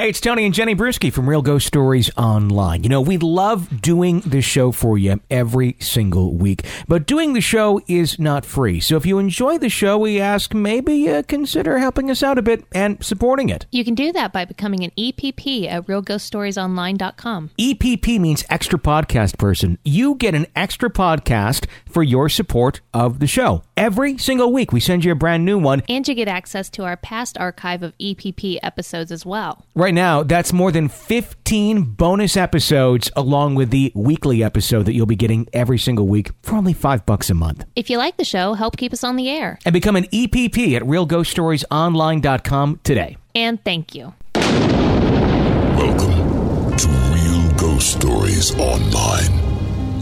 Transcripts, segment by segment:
Hey, it's Tony and Jenny Bruschi from Real Ghost Stories Online. You know, we love doing the show for you every single week, but doing the show is not free. So if you enjoy the show, we ask maybe uh, consider helping us out a bit and supporting it. You can do that by becoming an EPP at realghoststoriesonline.com. EPP means extra podcast person. You get an extra podcast for your support of the show. Every single week, we send you a brand new one. And you get access to our past archive of EPP episodes as well. Right now, that's more than 15 bonus episodes along with the weekly episode that you'll be getting every single week for only 5 bucks a month. If you like the show, help keep us on the air. And become an EPP at realghoststoriesonline.com today. And thank you. Welcome to Real Ghost Stories Online.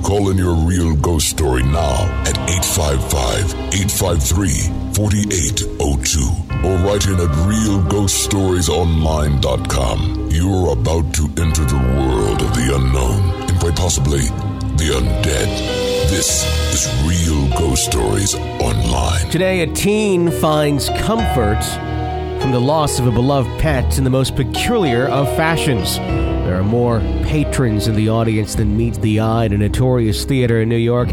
Call in your real ghost story now at 855 853 4802 or write in at realghoststoriesonline.com. You are about to enter the world of the unknown and quite possibly the undead. This is Real Ghost Stories Online. Today, a teen finds comfort from the loss of a beloved pet in the most peculiar of fashions. There are more patrons in the audience than meets the eye at a notorious theater in New York.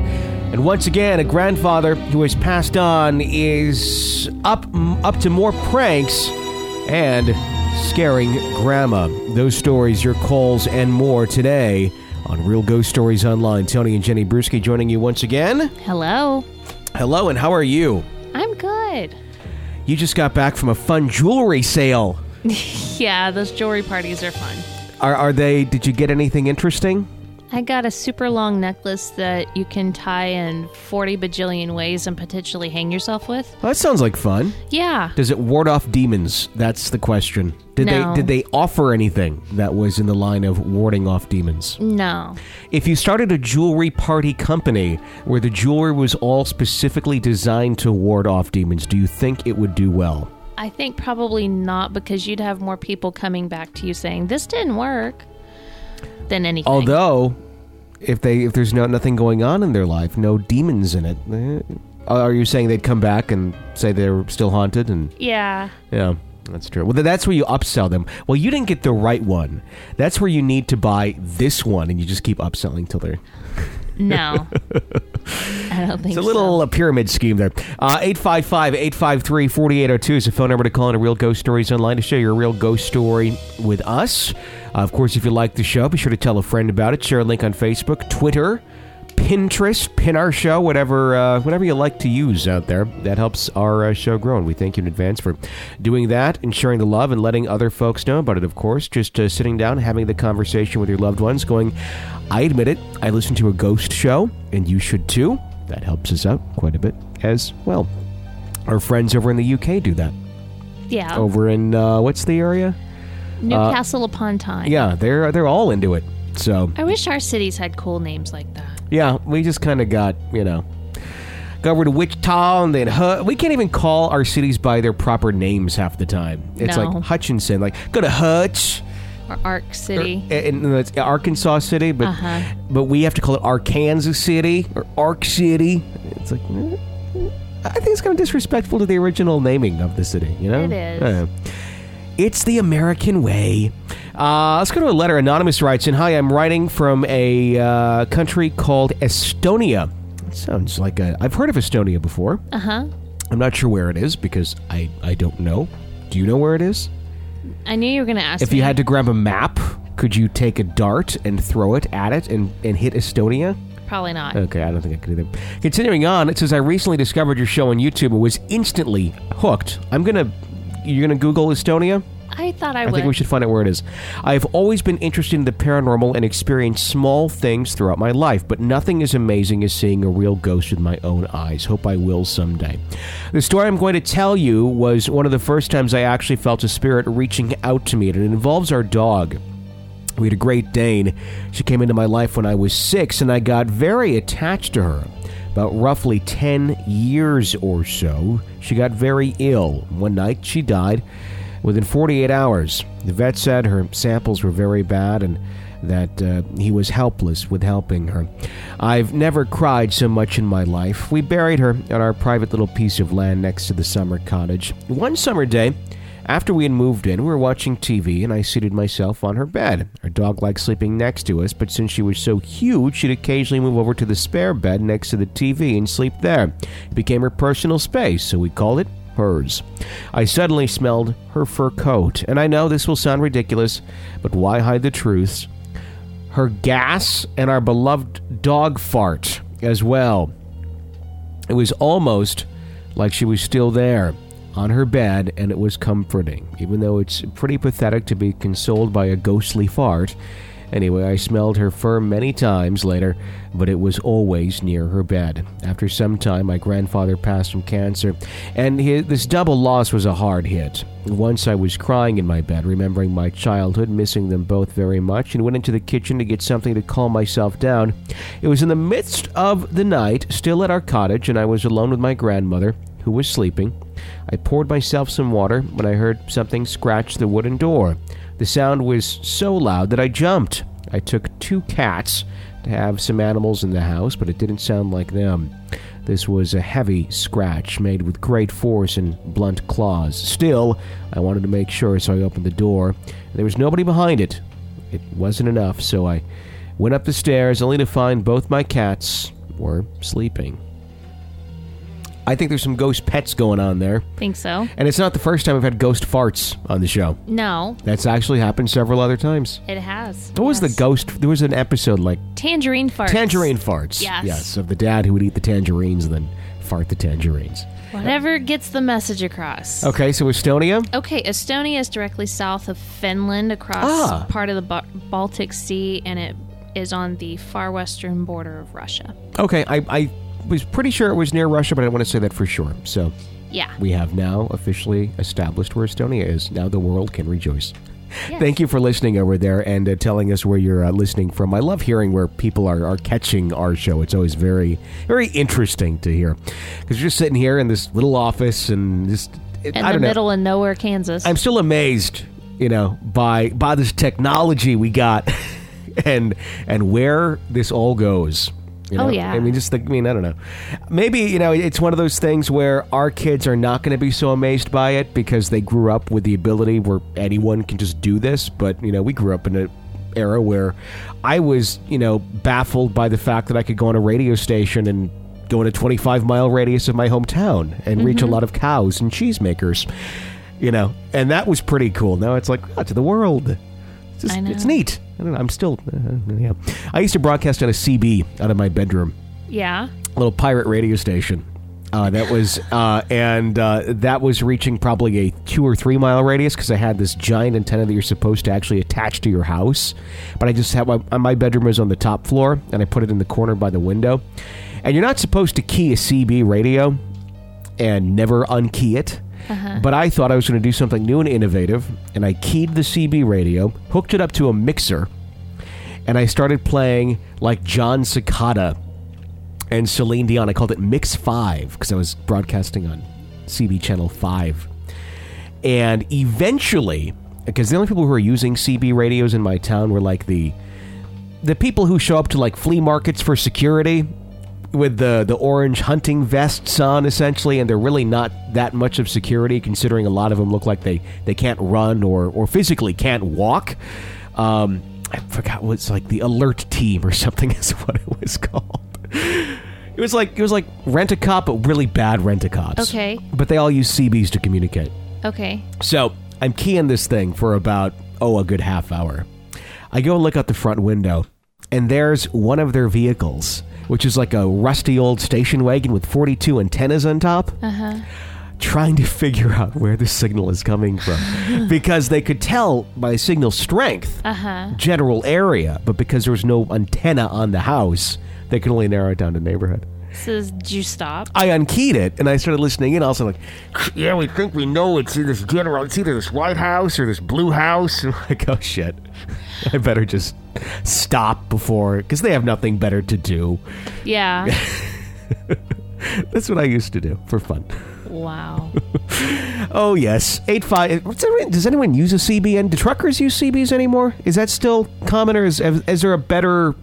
And once again, a grandfather who has passed on is up up to more pranks and scaring grandma. Those stories, your calls, and more today on Real Ghost Stories Online. Tony and Jenny Bruschi joining you once again. Hello. Hello, and how are you? I'm good. You just got back from a fun jewelry sale. Yeah, those jewelry parties are fun. Are, are they? Did you get anything interesting? I got a super long necklace that you can tie in 40 bajillion ways and potentially hang yourself with. Well, that sounds like fun. Yeah. Does it ward off demons? That's the question. Did No. they did they offer anything that was in the line of warding off demons? No. If you started a jewelry party company where the jewelry was all specifically designed to ward off demons, do you think it would do well? I think probably not because you'd have more people coming back to you saying, this didn't work than anything. Although, if they if there's no nothing going on in their life, no demons in it, eh, are you saying they'd come back and say they're still haunted and yeah. Yeah, that's true. Well, th- that's where you upsell them. Well, you didn't get the right one. That's where you need to buy this one, and you just keep upselling till they're. No. I don't think It's a little uh, pyramid scheme there. Uh, 855 853 4802 is the phone number to call in a Real Ghost Stories Online to share your real ghost story with us. Uh, of course, if you like the show, be sure to tell a friend about it. Share a link on Facebook, Twitter, Pinterest, pin our show, whatever uh, whatever you like to use out there. That helps our uh, show grow, and we thank you in advance for doing that and sharing the love and letting other folks know about it. Of course, just uh, sitting down, having the conversation with your loved ones, going, "I admit it, I listen to a ghost show, and you should too." That helps us out quite a bit as well. Our friends over in the UK do that. Yeah. Over in uh, what's the area? Newcastle upon Tyne. Yeah, they're they're all into it. So I wish our cities had cool names like that. Yeah, we just kind of got, you know, got over to Wichita and then Hu- we can't even call our cities by their proper names half the time. It's No. like Hutchinson, like go to Hutch. Or Ark City. And and it's Arkansas City, but Uh-huh. but we have to call it Arkansas City or Ark City. It's like eh, I think it's kind of disrespectful to the original naming of the city. You know, It is. Uh, it's the American way. Uh, let's go to a letter. Anonymous writes in Hi, I'm writing from a uh, country called Estonia. It sounds like a. I've heard of Estonia before. Uh huh. I'm not sure where it is because I, I don't know. Do you know where it is? I knew you were going to ask If me. you had to grab a map, could you take a dart and throw it at it and, and hit Estonia? Probably not. Okay, I don't think I could either. Continuing on, it says I recently discovered your show on YouTube and was instantly hooked. I'm gonna, you're gonna Google Estonia. I thought I, I would. think we should find out where it is. I have always been interested in the paranormal and experienced small things throughout my life, but nothing as amazing as seeing a real ghost with my own eyes. Hope I will someday. The story I'm going to tell you was one of the first times I actually felt a spirit reaching out to me, and it involves our dog. We had a Great Dane. She came into my life when I was six, and I got very attached to her. About roughly 10 years or so, she got very ill. One night, she died within 48 hours. The vet said her samples were very bad and that uh, he was helpless with helping her. I've never cried so much in my life. We buried her on our private little piece of land next to the summer cottage. One summer day, after we had moved in, we were watching TV, and I seated myself on her bed. Our dog liked sleeping next to us, but since she was so huge, she'd occasionally move over to the spare bed next to the TV and sleep there. It became her personal space, so we called it hers. I suddenly smelled her fur coat, and I know this will sound ridiculous, but why hide the truths? Her gas and our beloved dog fart as well. It was almost like she was still there on her bed, and it was comforting, even though it's pretty pathetic to be consoled by a ghostly fart. Anyway, I smelled her fur many times later, but it was always near her bed. After some time, my grandfather passed from cancer, and his, this double loss was a hard hit. Once I was crying in my bed, remembering my childhood, missing them both very much, and went into the kitchen to get something to calm myself down. It was in the midst of the night, still at our cottage, and I was alone with my grandmother, who was sleeping. I poured myself some water when I heard something scratch the wooden door. The sound was so loud that I jumped. I took two cats to have some animals in the house, but it didn't sound like them. This was a heavy scratch made with great force and blunt claws. Still, I wanted to make sure, so I opened the door. There was nobody behind it. It wasn't enough, so I went up the stairs only to find both my cats were sleeping. I think there's some ghost pets going on there. Think so? And it's not the first time I've had ghost farts on the show. No, That's actually happened several other times. it has. What was the Yes. ghost? There was an episode like tangerine farts? tangerine farts. Yes. Yes, of the dad who would eat the tangerines and then fart the tangerines. Whatever gets the message across. Okay, so Estonia? Okay, Estonia is directly south of Finland, across Ah. part of the Ba- Baltic Sea, and it is on the far western border of Russia. Okay, I, I was pretty sure it was near Russia, but I don't want to say that for sure. So Yeah. we have now officially established where Estonia is. Now the world can rejoice. Yes. Thank you for listening over there and uh, telling us where you're uh, listening from. I love hearing where people are, are catching our show. It's always very, very interesting to hear. Because you're just sitting here in this little office and just. In I the don't know. middle of nowhere, Kansas. I'm still amazed, you know, by by this technology we got, and and where this all goes. You know? Oh, yeah. I mean, just think. I mean, I don't know. Maybe you know, it's one of those things where our kids are not going to be so amazed by it because they grew up with the ability where anyone can just do this. But you know, we grew up in a era where I was, you know, baffled by the fact that I could go on a radio station and go in a 25 mile radius of my hometown and reach Mm-hmm. a lot of cows and cheesemakers you know, and that was pretty cool. Now it's like, oh, to the world. It's, just, I know. it's neat. I don't know. I'm still, uh, yeah. I used to broadcast on a CB out of my bedroom, yeah. a little pirate radio station. Uh, that was, uh, and uh, that was reaching probably a two or three mile radius because I had this giant antenna that you're supposed to actually attach to your house. But I just had my, my bedroom was on the top floor, and I put it in the corner by the window. And you're not supposed to key a CB radio and never unkey it. Uh-huh. But I thought I was going to do something new and innovative, and I keyed the CB radio, hooked it up to a mixer, and I started playing like Jon Secada and Celine Dion. I called it Mix 5 because I was broadcasting on CB Channel 5. And eventually, because the only people who were using CB radios in my town were like the the people who show up to like flea markets for security with the the orange hunting vests on essentially and they're really not that much of security considering a lot of them look like they they can't run or or physically can't walk um i forgot what it's like the alert team or something is what it was called it was like it was like rent a cop but really bad rent a cops Okay. but they all use cbs to communicate Okay. so I'm keying this thing for about, oh, a good half hour. I go and look out the front window, and there's one of their vehicles, which is like a rusty old station wagon with 42 antennas on top. Uh-huh. Trying to figure out where the signal is coming from. because they could tell by signal strength, uh-huh. general area, but because there was no antenna on the house, they could only narrow it down to neighborhood. So did you stop? I unkeyed it and I started listening in. Also, like, yeah, we think we know it's in this general. It's either this White House or this Blue House. And I'm like, oh shit, I better just stop before because they have nothing better to do. Yeah. That's what I used to do for fun. wow. Oh yes, eight five. Does anyone use a CBN? Do truckers use CBs anymore? Is that still common, or is, is there a better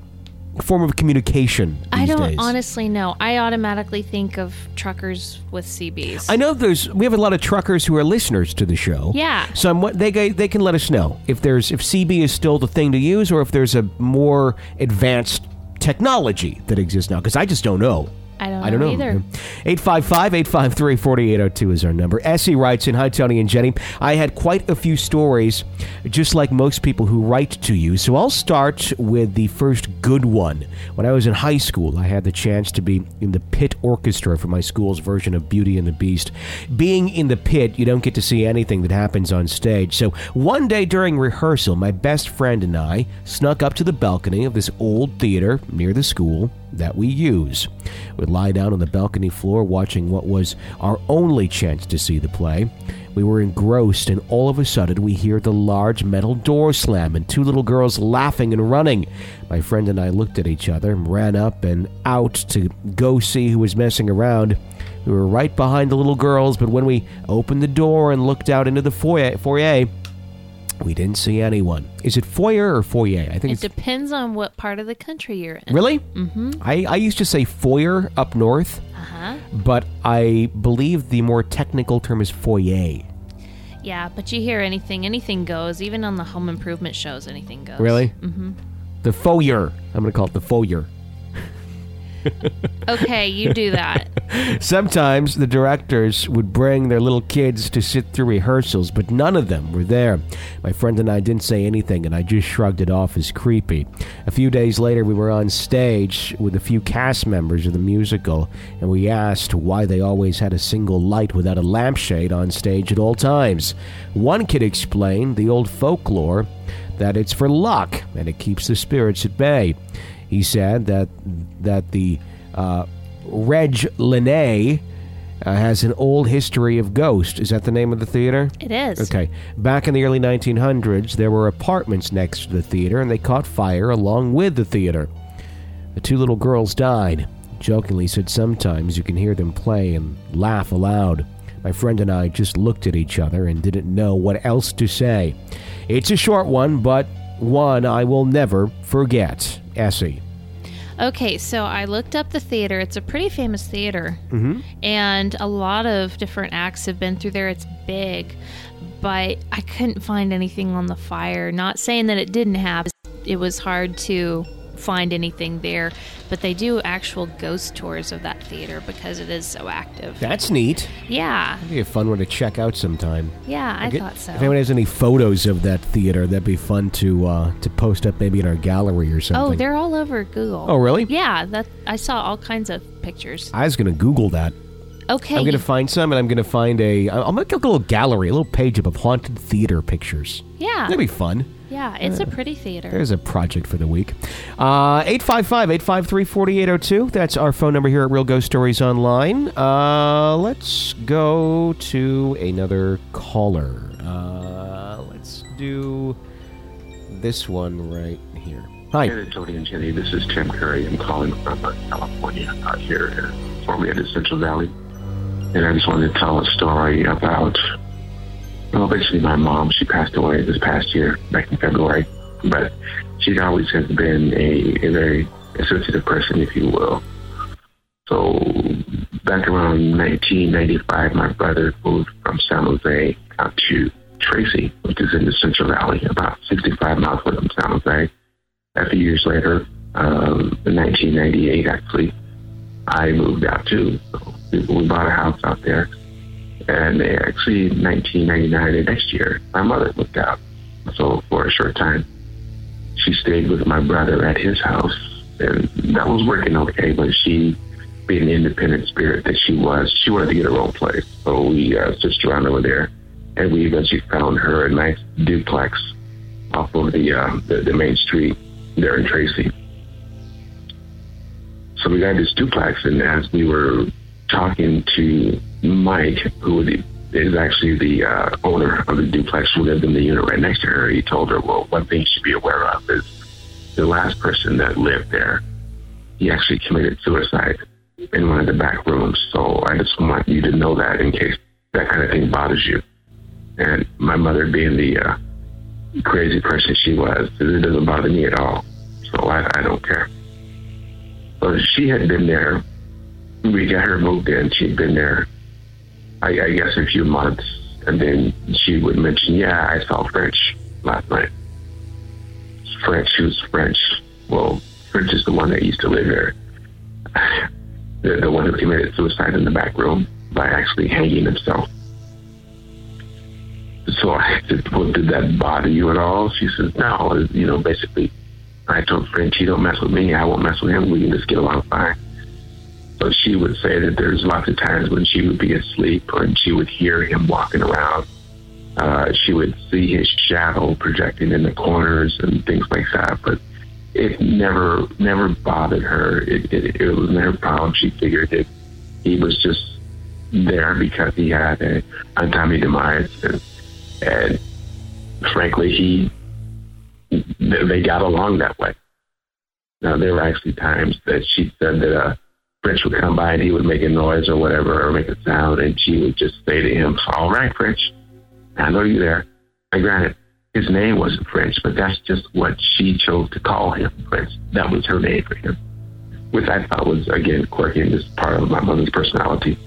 form of communication? These I don't days? honestly know. I automatically think of truckers with CBs. I know there's we have a lot of truckers who are listeners to the show. Yeah. So I'm, what- they they can let us know if there's if CB is still the thing to use or if there's a more advanced technology that exists now because I just don't know. I don't I don't know. either. 855 853 4802 is our number. Essie writes in Hi, Tony and Jenny. I had quite a few stories, just like most people who write to you. So I'll start with the first good one. When I was in high school, I had the chance to be in the pit orchestra for my school's version of Beauty and the Beast. Being in the pit, you don't get to see anything that happens on stage. So one day during rehearsal, my best friend and I snuck up to the balcony of this old theater near the school that we use. We'd lie down on the balcony floor watching what was our only chance to see the play. We were engrossed, and all of a sudden we hear the large metal door slam and two little girls laughing and running. My friend and I looked at each other and ran up and out to go see who was messing around. We were right behind the little girls, but when we opened the door and looked out into the foyer, foyer we didn't see anyone. Is it foyer or foyer? I think It depends on what part of the country you're in. Really? Mm-hmm. I, I used to say foyer up north, Uh-huh. but I believe the more technical term is foyer. Yeah, but you hear anything, anything goes. Even on the home improvement shows, anything goes. Really? Mm-hmm. The foyer. I'm going to call it the foyer. Okay, you do that. Sometimes the directors would bring their little kids to sit through rehearsals, but none of them were there. My friend and I didn't say anything, and I just shrugged it off as creepy. A few days later, we were on stage with a few cast members of the musical, and we asked why they always had a single light without a lampshade on stage at all times. One kid explained the old folklore that it's for luck and it keeps the spirits at bay. He said that that the uh, Reg Linné uh, has an old history of ghosts. Is that the name of the theater? It is. Okay. Back in the early 1900s, there were apartments next to the theater, and they caught fire along with the theater. The two little girls died. Jokingly said sometimes you can hear them play and laugh aloud. My friend and I just looked at each other and didn't know what else to say. It's a short one, but one I will never forget. Essie. Okay, so I looked up the theater. It's a pretty famous theater, Mm-hmm. and a lot of different acts have been through there. It's big, but I couldn't find anything on the fire. Not saying that it didn't happen. It was hard to find anything there, but they do actual ghost tours of that theater because it is so active. That's neat. Yeah, That'd be a fun one to check out sometime. yeah, I Get- thought so. If anyone has any photos of that theater, that'd be fun to uh, to post up maybe in our gallery or something. Oh, they're all over Google. Oh, really? Yeah, that I saw all kinds of pictures. I was going to Google that. Okay, I'm going to find some, and I'm going to find a. I'm going to get a little gallery, a little page up of haunted theater pictures. yeah, That'd be fun. Yeah, it's a pretty theater. There's a project for the week. Uh, 855-853-4802. That's our phone number here at Real Ghost Stories Online. Uh, let's go to another caller. Uh, let's do this one right here. Hi. Hey, Tony and Jenny. This is Tim Curry. I'm calling from uh, California, out here, uh, formerly in the Central Valley. And I just wanted to tell a story about, well, basically my mom. She passed away this past year, back in February. But she always has been a, a very sensitive person, if you will. So back around 1995, my brother moved from San Jose out to Tracy, which is in the Central Valley, about 65 miles away from San Jose a few years later, um, in 1998, actually, I moved out too. So we, we bought a house out there, And actually, 1999, the next year, my mother moved out. So for a short time, she stayed with my brother at his house, and that was working okay. But she, being the independent spirit that she was, she wanted to get her own place. So we uh, switched around over there, and we eventually found her a nice duplex off of the, uh, the, the main street there in Tracy. So we got this duplex, and as we were talking to Mike, who is actually the uh, owner of the duplex who lived in the unit right next to her, he told her, well, one thing you should be aware of is the last person that lived there, he actually committed suicide in one of the back rooms. So I just want you to know that in case that kind of thing bothers you. And my mother being the uh, crazy person she was, it doesn't bother me at all. So I, I don't care. But she had been there. We got her moved in. She'd been there, I, I guess, a few months. And then she would mention, yeah, I saw French last night. French, who's French? Well, French is the one that used to live here. The, the one who committed suicide in the back room by actually hanging himself. So I said, well, did that bother you at all? She says, no, you know, basically, I told French, he don't mess with me, I won't mess with him, we can just get along fine. So she would say that there's lots of times when she would be asleep and she would hear him walking around. Uh, she would see his shadow projecting in the corners and things like that, but it never, never bothered her. It, it, it was never a problem. She figured that he was just there because he had a untimely demise. And, and frankly, he they got along that way. Now, there were actually times that she said that uh, French would come by and he would make a noise or whatever or make a sound, and she would just say to him, All right, French, I know you're there. And granted, his name wasn't French, but that's just what she chose to call him, French. That was her name for him, which I thought was, again, quirky and just part of my mother's personality.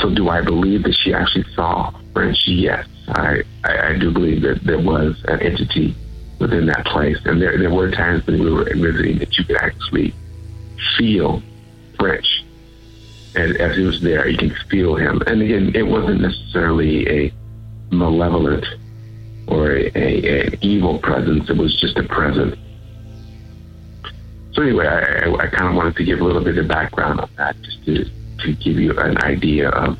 So, do I believe that she actually saw French? Yes, I, I, I do believe that there was an entity within that place. And there, there were times when we were visiting that you could actually feel French. And as he was there, you can feel him. And again, it wasn't necessarily a malevolent or a, a, an evil presence. It was just a presence. So anyway, I, I kind of wanted to give a little bit of background on that, just to, to give you an idea of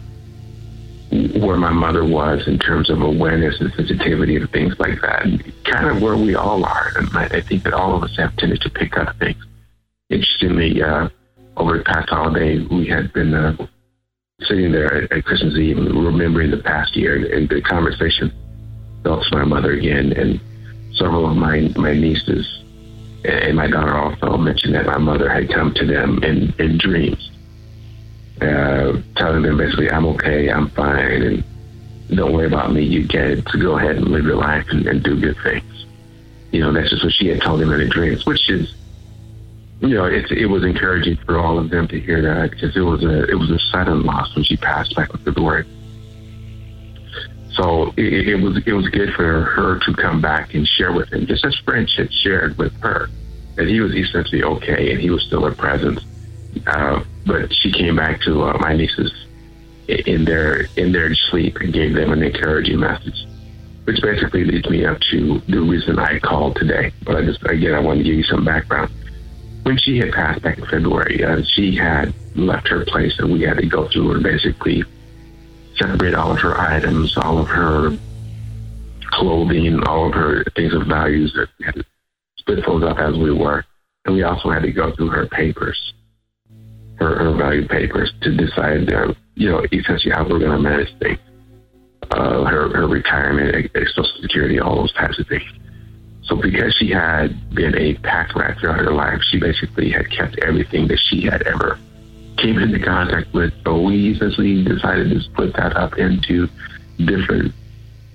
where my mother was in terms of awareness and sensitivity and things like that, and kind of where we all are. And I, think that all of us have tended to pick up things. Interestingly, uh, over the past holiday, we had been uh, sitting there at, at, Christmas Eve remembering the past year, and, and the conversation fell to my mother again, and several of my my nieces and my daughter also mentioned that my mother had come to them in, in dreams uh, telling them basically, I'm okay, I'm fine, and don't worry about me. You get to go ahead and live your life and, and do good things. You know, that's just what she had told them in her dreams, which is, you know, it, it was encouraging for all of them to hear that because it was a it was a sudden loss when she passed back with the February. So it, it was it was good for her to come back and share with him, just as French had shared with her, that he was essentially okay and he was still a presence uh, but she came back to uh, my nieces in their in their sleep and gave them an encouraging message, which basically leads me up to the reason I called today. But I just again I wanted to give you some background. When she had passed back in February, uh, she had left her place, and we had to go through and basically separate all of her items, all of her clothing, all of her things of values. That we had to split those up as we were, and we also had to go through her papers her, her value papers to decide, uh, you know, essentially how we're going to manage things. Uh, her, her retirement, Social Security, all those types of things. So because she had been a pack rat throughout her life, she basically had kept everything that she had ever came into contact with. So we essentially decided to split that up into different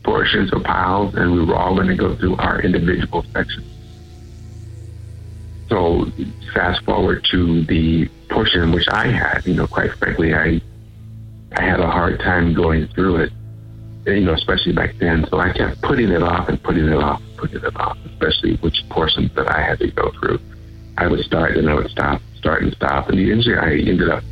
portions or piles, and we were all going to go through our individual sections. So fast forward to the portion which I had, you know, quite frankly, I I had a hard time going through it, you know, especially back then. So I kept putting it off and putting it off, and putting it off, especially which portions that I had to go through. I would start and I would stop, start and stop, and eventually I ended up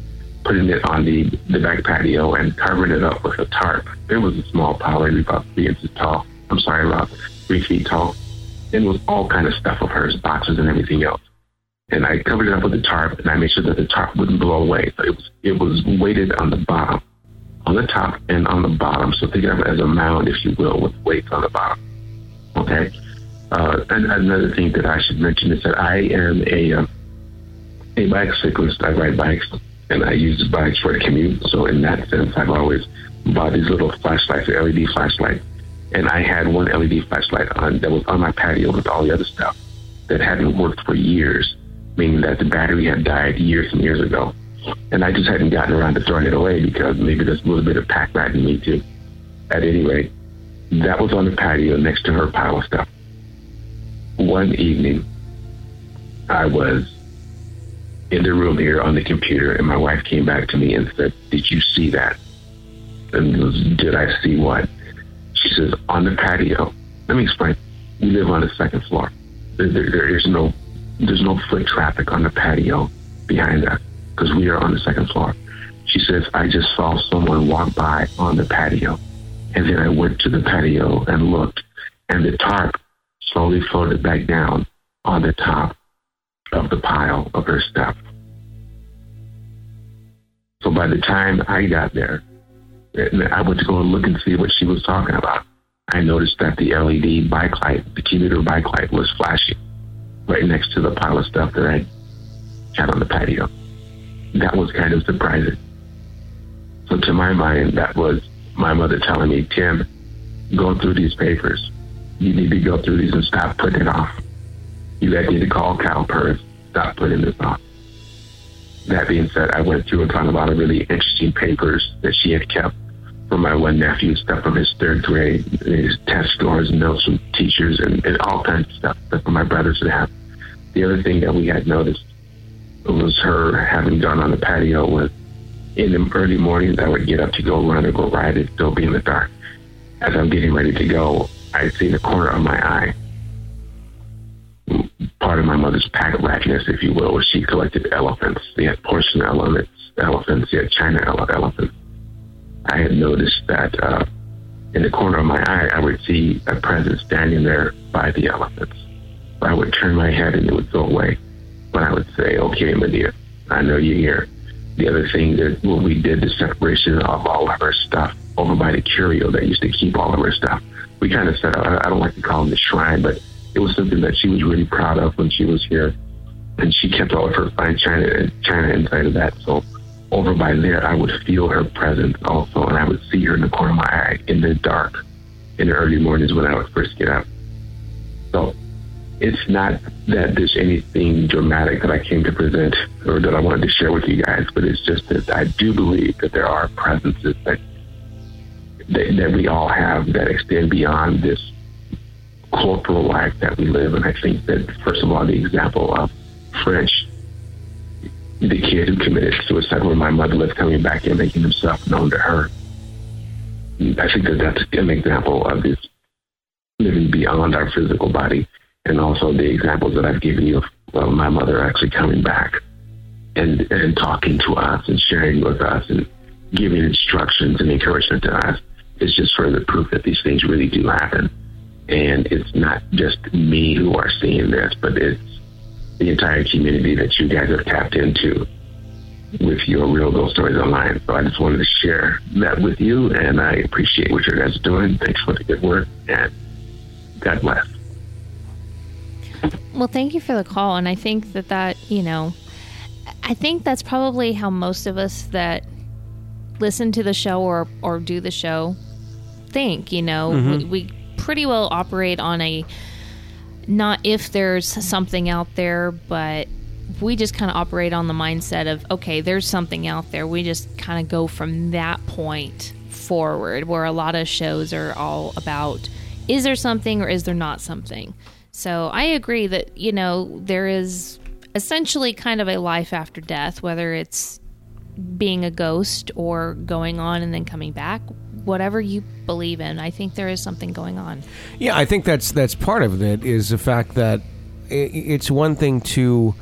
putting it on the, the back patio and covering it up with a tarp. It was a small pile, maybe about three inches tall. I'm sorry, about three feet tall. It was all kind of stuff of hers, boxes and everything else. And I covered it up with a tarp and I made sure that the tarp wouldn't blow away. So it was it was weighted on the bottom, on the top and on the bottom. So think of it as a mound, if you will, with weights on the bottom. Okay. Uh, and another thing that I should mention is that I am a uh, a bicyclist. I ride bikes and I use bikes for the commute. So in that sense, I've always bought these little flashlights, LED flashlights, and I had one LED flashlight on that was on my patio with all the other stuff that hadn't worked for years, meaning that the battery had died years and years ago. And I just hadn't gotten around to throwing it away because maybe there's a little bit of pack rat in me too. At any rate, that was on the patio next to her pile of stuff. One evening, I was in the room here on the computer, and my wife came back to me and said, "Did you see that?" And was, did I see what? She says, "On the patio." Let me explain. We live on the second floor. There, there, there is no there's no foot traffic on the patio behind us because we are on the second floor. She says, "I just saw someone walk by on the patio." And then I went to the patio and looked, and the tarp slowly floated back down on the top of the pile of her stuff. So by the time I got there, I went to go and look and see what she was talking about. I noticed that the LED bike light, the commuter bike light, was flashing right next to the pile of stuff that I had on the patio. That was kind of surprising. So to my mind, that was my mother telling me, Tim, go through these papers. You need to go through these and stop putting it off. You guys need to call CalPERS. Stop putting this off. That being said, I went through and found a lot of really interesting papers that she had kept from my one nephew, stuff from his third grade, his test scores, notes from teachers, and, and all kinds of stuff that for my brothers to have. The other thing that we had noticed was her having gone on the patio was in the early mornings, I would get up to go run or go ride. It'd still be in the dark. As I'm getting ready to go, I'd see the corner of my eye. Part of my mother's pack ratness, if you will, where she collected elephants. They had porcelain elephants, elephants. They had china elephants. I had noticed that uh, in the corner of my eye, I would see a presence standing there by the elephants. I would turn my head and it would go away. But I would say, okay, Medea, I know you're here the other thing that when we did the separation of all of our stuff over by the curio that used to keep all of our stuff, we kind of set up, I don't like to call them the shrine, but it was something that she was really proud of when she was here. And she kept all of her fine china, china inside of that. So over by there, I would feel her presence also, and I would see her in the corner of my eye in the dark in the early mornings when I would first get up. So it's not that there's anything dramatic that I came to present or that I wanted to share with you guys, but it's just that I do believe that there are presences that that, that we all have that extend beyond this corporal life that we live. And I think that first of all, the example of French, the kid who committed suicide when my mother was coming back and making himself known to her. I think that that's an example of this living beyond our physical body and also the examples that I've given you of well, my mother actually coming back and and talking to us and sharing with us and giving instructions and encouragement to us is just further proof that these things really do happen. And it's not just me who are seeing this, but it's the entire community that you guys have tapped into with your Real Ghost Stories Online. So I just wanted to share that with you, and I appreciate what you guys are doing. Thanks for the good work, and God bless. Well, thank you for the call. And I think that that, you know, I think that's probably how most of us that listen to the show or, or do the show think, you know, mm-hmm. we, we pretty well operate on a not if there's something out there, but we just kind of operate on the mindset of, okay, there's something out there. We just kind of go from that point forward, where a lot of shows are all about is there something or is there not something? So I agree that, you know, there is essentially kind of a life after death, whether it's being a ghost or going on and then coming back whatever you believe in i think there is something going on. Yeah i think that's that's part of it is the fact that it's one thing to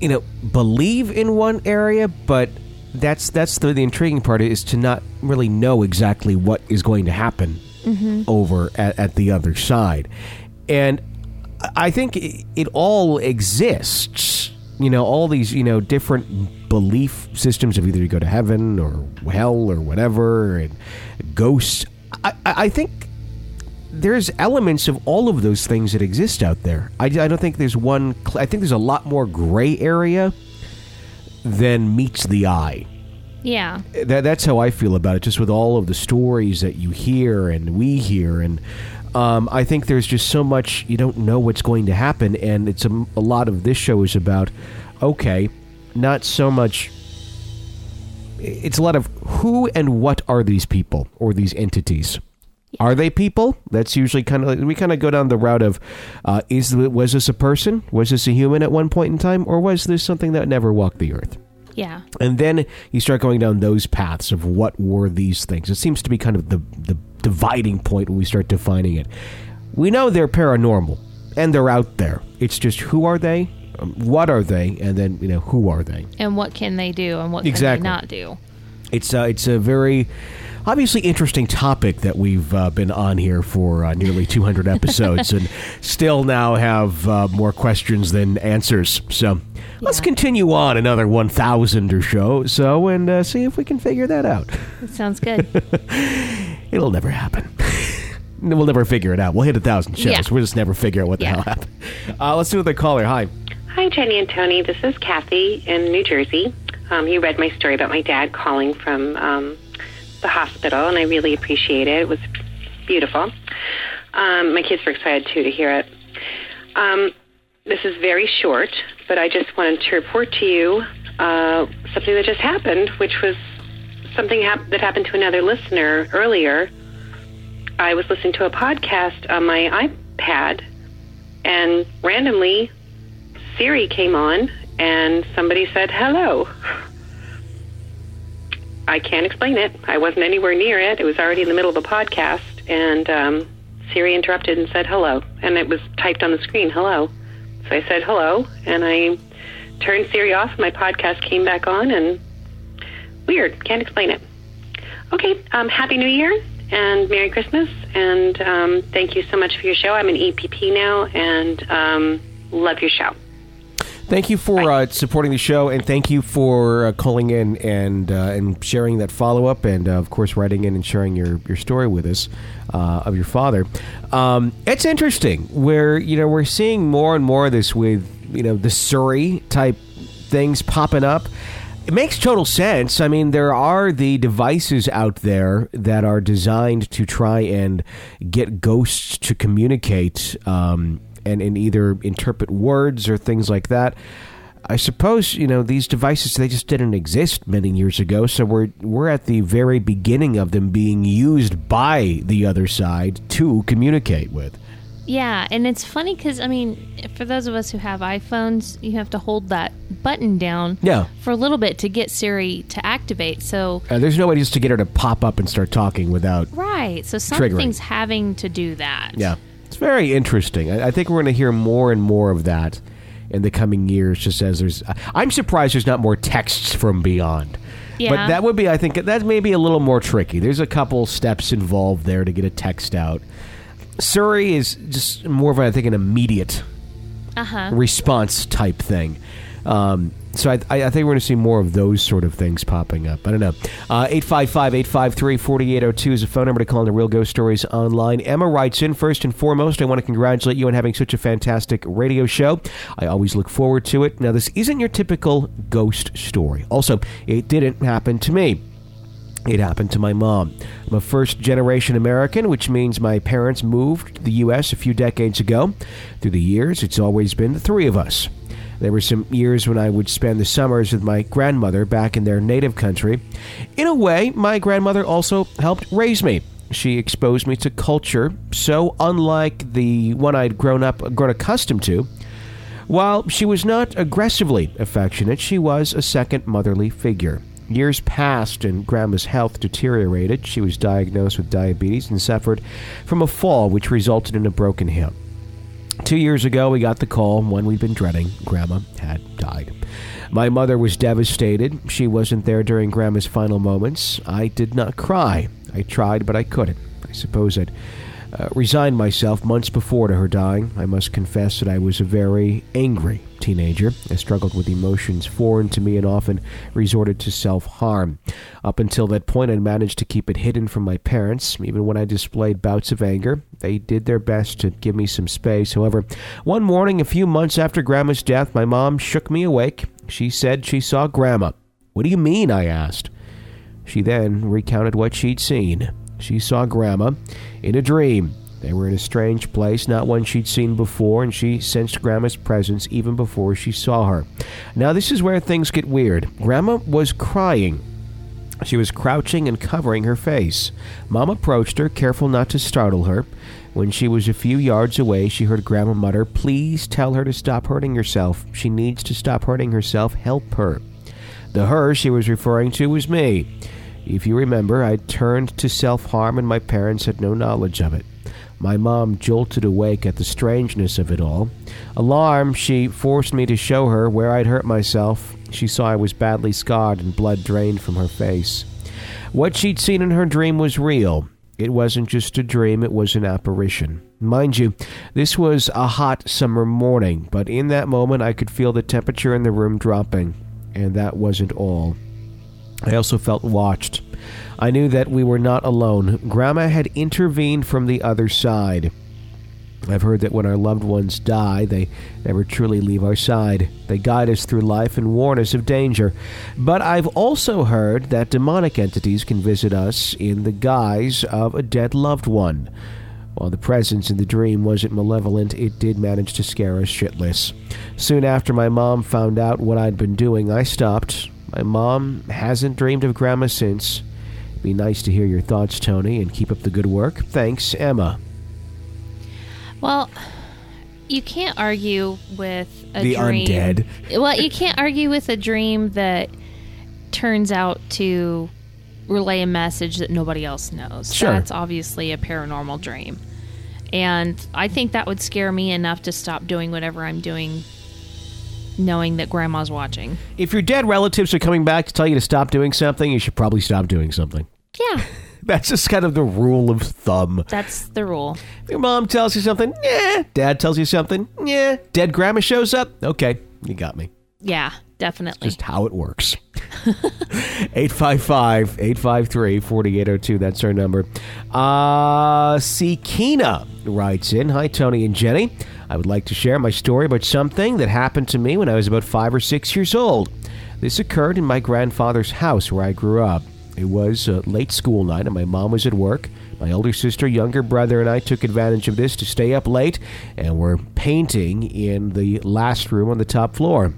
you know, believe in one area, but that's that's the, the intriguing part is to not really know exactly what is going to happen mm-hmm. over at, at the other side, and I think it, it all exists. You know, all these you know different belief systems of either you go to heaven or hell or whatever, and ghosts. I, I think there's elements of all of those things that exist out there. I, I don't think there's one. cl- I think there's a lot more gray area than meets the eye. Yeah. That, that's how I feel about it. Just with all of the stories that you hear and we hear, and um, I think there's just so much you don't know what's going to happen, and it's a, a lot of this show is about. Okay, not so much. It's a lot of who and what are these people or these entities. Are they people? That's usually kind of like, we kind of go down the route of uh, is was this a person? Was this a human at one point in time, or was this something that never walked the earth? Yeah. And then you start going down those paths of what were these things. It seems to be kind of the the dividing point when we start defining it. We know they're paranormal and they're out there. It's just who are they? Um, What are they? And then you know who are they? And what can they do and what Exactly. can they not do? It's uh, it's a very obviously interesting topic that we've uh, been on here for uh, nearly 200 episodes and still now have uh, more questions than answers. So let's continue on another 1,000 or so, so and uh, see if we can figure that out. That sounds good. It'll never happen. we'll never figure it out. We'll hit a thousand shows. Yeah. We'll just never figure out what the Yeah. hell happened. Uh, let's do the caller. Hi. Hi, Jenny and Tony. This is Kathy in New Jersey. Um, you read my story about my dad calling from um, the hospital, and I really appreciate it. It was beautiful. Um, my kids were excited too to hear it. Um, this is very short, but I just wanted to report to you uh, something that just happened, which was something hap- that happened to another listener earlier. I was listening to a podcast on my iPad, and randomly Siri came on and somebody said hello. I can't explain it. I wasn't anywhere near it. It was already in the middle of a podcast, and um, Siri interrupted and said hello, and it was typed on the screen hello. So I said hello, and I turned Siri off. My podcast came back on, and weird. Can't explain it. Okay. Um, Happy New Year and Merry Christmas, and um, thank you so much for your show. I'm an EPP now, and um, love your show. Thank you for uh, supporting the show, and thank you for uh, calling in and uh, and sharing that follow up, and uh, of course writing in and sharing your, your story with us uh, of your father. Um, it's interesting where you know we're seeing more and more of this with you know the Siri type things popping up. It makes total sense. I mean, there are the devices out there that are designed to try and get ghosts to communicate um, and, and either interpret words or things like that. I suppose you know these devices they just didn't exist many years ago, so we're we're at the very beginning of them being used by the other side to communicate with. Yeah, and it's funny because I mean, for those of us who have iPhones, you have to hold that button down Yeah. for a little bit to get Siri to activate. So Uh, there's no way just to get her to pop up and start talking without right, so Triggering. something's having to do that. Yeah, it's very interesting. I, I think we're going to hear more and more of that in the coming years. Just as there's, I'm surprised there's not more texts from beyond. Yeah. But that would be, I think, that may be a little more tricky. There's a couple steps involved there to get a text out. Siri is just more of, I think, an immediate Uh huh. response type thing. Um, so I, I think we're going to see more of those sort of things popping up. I don't know. Uh, 855-853-4802 is a phone number to call in the Real Ghost Stories online. Emma writes in, first and foremost, I want to congratulate you on having such a fantastic radio show. I always look forward to it. Now, this isn't your typical ghost story. Also, it didn't happen to me. It happened to my mom. I'm a first generation American, which means my parents moved to the U.S. a few decades ago. Through the years, it's always been the three of us. There were some years when I would spend the summers with my grandmother back in their native country. In a way, my grandmother also helped raise me. She exposed me to culture so unlike the one I'd grown up grown accustomed to. While she was not aggressively affectionate, she was a second motherly figure. Years passed and Grandma's health deteriorated. She was diagnosed with diabetes and suffered from a fall which resulted in a broken hip. Two years ago, we got the call, one we'd been dreading. Grandma had died. My mother was devastated. She wasn't there during Grandma's final moments. I did not cry. I tried, but I couldn't. I suppose I'd uh, resigned myself months before to her dying. I must confess that I was very angry teenager. I struggled with emotions foreign to me and often resorted to self harm. Up until that point, I managed to keep it hidden from my parents. Even when I displayed bouts of anger, they did their best to give me some space. However, one morning, a few months after Grandma's death, my mom shook me awake. She said she saw Grandma. What do you mean? I asked. She then recounted what she'd seen. She saw Grandma in a dream. They were in a strange place, not one she'd seen before, and she sensed Grandma's presence even before she saw her. Now, this is where things get weird. Grandma was crying. She was crouching and covering her face. Mom approached her, careful not to startle her. When she was a few yards away, she heard Grandma mutter, Please tell her to stop hurting herself. She needs to stop hurting herself. Help her. The her she was referring to was me. If you remember, I turned to self harm and my parents had no knowledge of it. My mom jolted awake at the strangeness of it all. Alarmed, she forced me to show her where I'd hurt myself. She saw I was badly scarred and blood drained from her face. What she'd seen in her dream was real. It wasn't just a dream, it was an apparition. Mind you, this was a hot summer morning, but in that moment I could feel the temperature in the room dropping. And that wasn't all. I also felt watched. I knew that we were not alone. Grandma had intervened from the other side. I've heard that when our loved ones die, they never truly leave our side. They guide us through life and warn us of danger. But I've also heard that demonic entities can visit us in the guise of a dead loved one. While the presence in the dream wasn't malevolent, it did manage to scare us shitless. Soon after my mom found out what I'd been doing, I stopped. My mom hasn't dreamed of Grandma since. Be nice to hear your thoughts, Tony, and keep up the good work. Thanks, Emma. Well, you can't argue with a The dream. undead. Well, you can't argue with a dream that turns out to relay a message that nobody else knows. Sure. That's obviously a paranormal dream. And I think that would scare me enough to stop doing whatever I'm doing knowing that grandma's watching. If your dead relatives are coming back to tell you to stop doing something, you should probably stop doing something. Yeah, That's just kind of the rule of thumb. that's the rule. If your mom tells you something, yeah. Dad tells you something, yeah. Dead grandma shows up, okay, you got me. Yeah, definitely. Just how it works. 855 853 4802. That's our number. Uh, Sikina writes in Hi, Tony and Jenny. I would like to share my story about something that happened to me when I was about five or six years old. This occurred in my grandfather's house where I grew up. It was a late school night, and my mom was at work. My older sister, younger brother, and I took advantage of this to stay up late, and were painting in the last room on the top floor.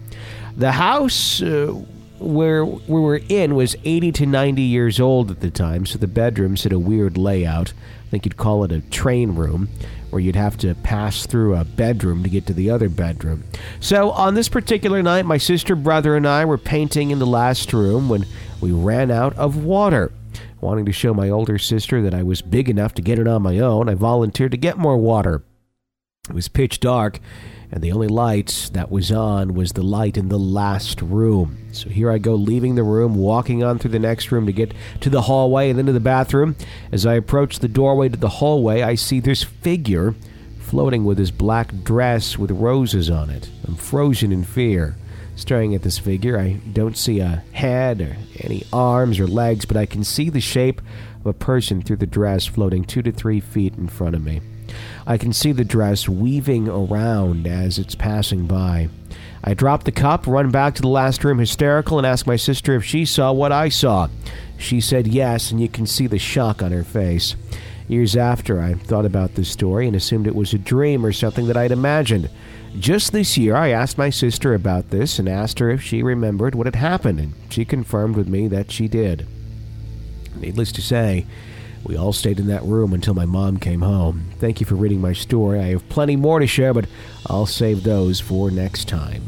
The house uh, where we were in was 80 to 90 years old at the time, so the bedrooms had a weird layout. I think you'd call it a train room, where you'd have to pass through a bedroom to get to the other bedroom. So on this particular night, my sister, brother, and I were painting in the last room when we ran out of water. Wanting to show my older sister that I was big enough to get it on my own, I volunteered to get more water. It was pitch dark, and the only light that was on was the light in the last room. So here I go, leaving the room, walking on through the next room to get to the hallway and then to the bathroom. As I approach the doorway to the hallway, I see this figure floating with his black dress with roses on it. I'm frozen in fear. Staring at this figure, I don't see a head or any arms or legs, but I can see the shape of a person through the dress floating two to three feet in front of me. I can see the dress weaving around as it's passing by. I drop the cup, run back to the last room hysterical, and ask my sister if she saw what I saw. She said yes, and you can see the shock on her face. Years after, I thought about this story and assumed it was a dream or something that I'd imagined. Just this year, I asked my sister about this and asked her if she remembered what had happened, and she confirmed with me that she did. Needless to say, we all stayed in that room until my mom came home. Thank you for reading my story. I have plenty more to share, but I'll save those for next time.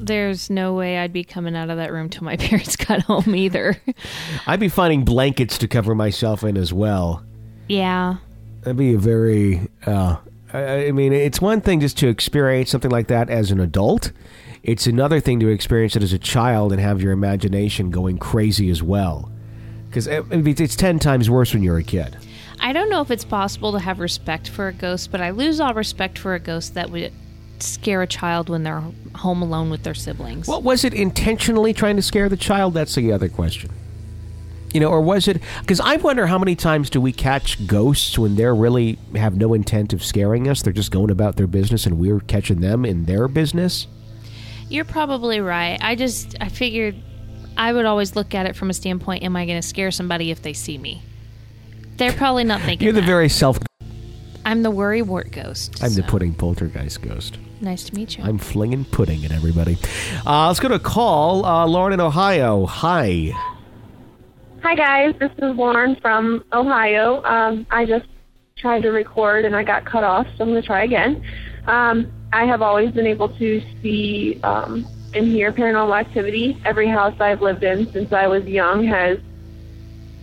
There's no way I'd be coming out of that room till my parents got home either. I'd be finding blankets to cover myself in as well. yeah. That'd be a very uh, I I mean, it's one thing just to experience something like that as an adult. It's another thing to experience it as a child and have your imagination going crazy as well. Because it's ten times worse when you're a kid. I don't know if it's possible to have respect for a ghost, but I lose all respect for a ghost that would scare a child when they're home alone with their siblings. What was it intentionally trying to scare the child? That's the other question. You know, or was it? Because I wonder how many times do we catch ghosts when they're really have no intent of scaring us? They're just going about their business, and we're catching them in their business. You're probably right. I just I figured I would always look at it from a standpoint: Am I going to scare somebody if they see me? They're probably not thinking. You're the that. very self. I'm the worry wart ghost. I'm the pudding poltergeist ghost. Nice to meet you. I'm flinging pudding at everybody. Uh, let's go to a call. Uh, Lauren in Ohio. Hi. Hi guys, this is Lauren from Ohio. Um, I just tried to record and I got cut off, so I'm going to try again. Um, I have always been able to see um, and hear paranormal activity. Every house I've lived in since I was young has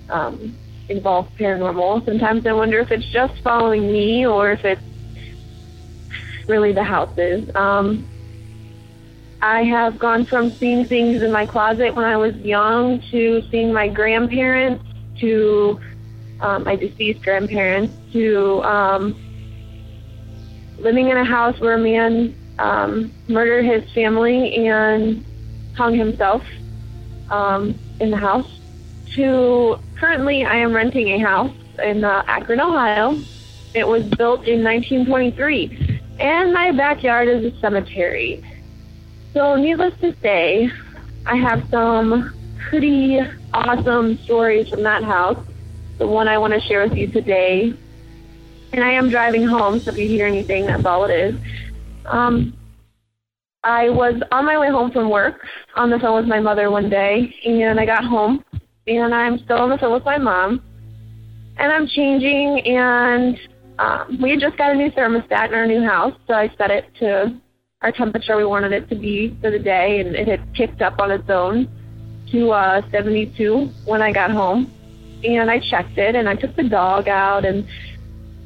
um, involved paranormal. Sometimes I wonder if it's just following me or if it's really the houses. Um, I have gone from seeing things in my closet when I was young to seeing my grandparents to um, my deceased grandparents to um, living in a house where a man um, murdered his family and hung himself um, in the house to currently I am renting a house in uh, Akron, Ohio. It was built in 1923, and my backyard is a cemetery. So, needless to say, I have some pretty awesome stories from that house. The one I want to share with you today. And I am driving home, so if you hear anything, that's all it is. Um, I was on my way home from work on the phone with my mother one day, and I got home, and I'm still on the phone with my mom, and I'm changing, and um, we had just got a new thermostat in our new house, so I set it to our temperature we wanted it to be for the day, and it had kicked up on its own to uh, 72 when I got home. And I checked it, and I took the dog out, and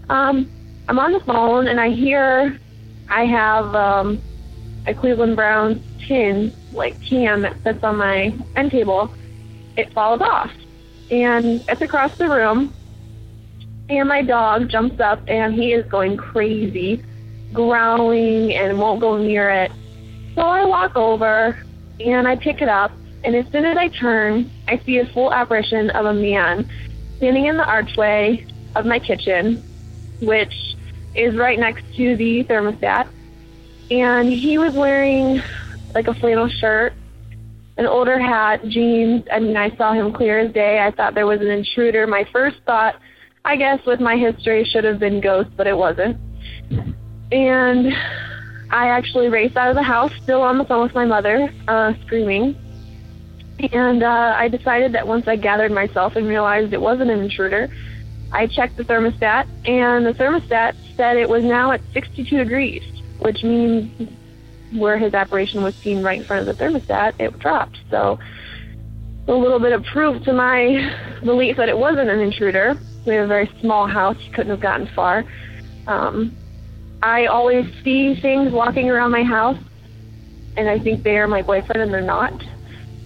um, I'm on the phone, and I hear I have um, a Cleveland Browns tin, like can that sits on my end table. It falls off, and it's across the room. And my dog jumps up, and he is going crazy growling and won't go near it. So I walk over and I pick it up, and as soon as I turn, I see a full apparition of a man standing in the archway of my kitchen, which is right next to the thermostat. And he was wearing like a flannel shirt, an older hat, jeans. I mean, I saw him clear as day. I thought there was an intruder. My first thought, I guess, with my history, should have been ghost, but it wasn't. And I actually raced out of the house, still on the phone with my mother, uh, screaming. And uh, I decided that once I gathered myself and realized it wasn't an intruder, I checked the thermostat, and the thermostat said it was now at 62 degrees, which means where his apparition was seen right in front of the thermostat, it dropped. So a little bit of proof to my belief that it wasn't an intruder. We have a very small house; he couldn't have gotten far. Um, I always see things walking around my house, and I think they are my boyfriend, and they're not,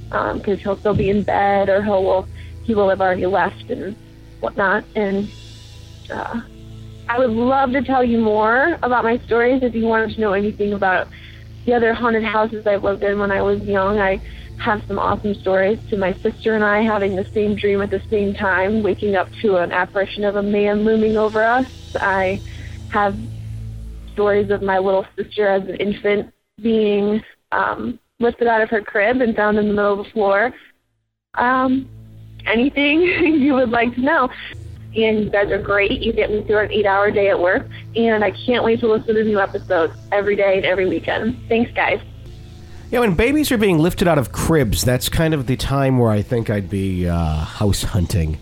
because um, he'll still be in bed, or he'll will he will have already left and whatnot. And uh, I would love to tell you more about my stories if you wanted to know anything about the other haunted houses I've lived in when I was young. I have some awesome stories to my sister and I having the same dream at the same time, waking up to an apparition of a man looming over us. I have stories of my little sister as an infant being um, lifted out of her crib and found in the middle of the floor. Um, anything you would like to know. And you guys are great. You get me through an eight hour day at work. And I can't wait to listen to new episodes every day and every weekend. Thanks, guys. Yeah, when babies are being lifted out of cribs, that's kind of the time where I think I'd be uh, house hunting.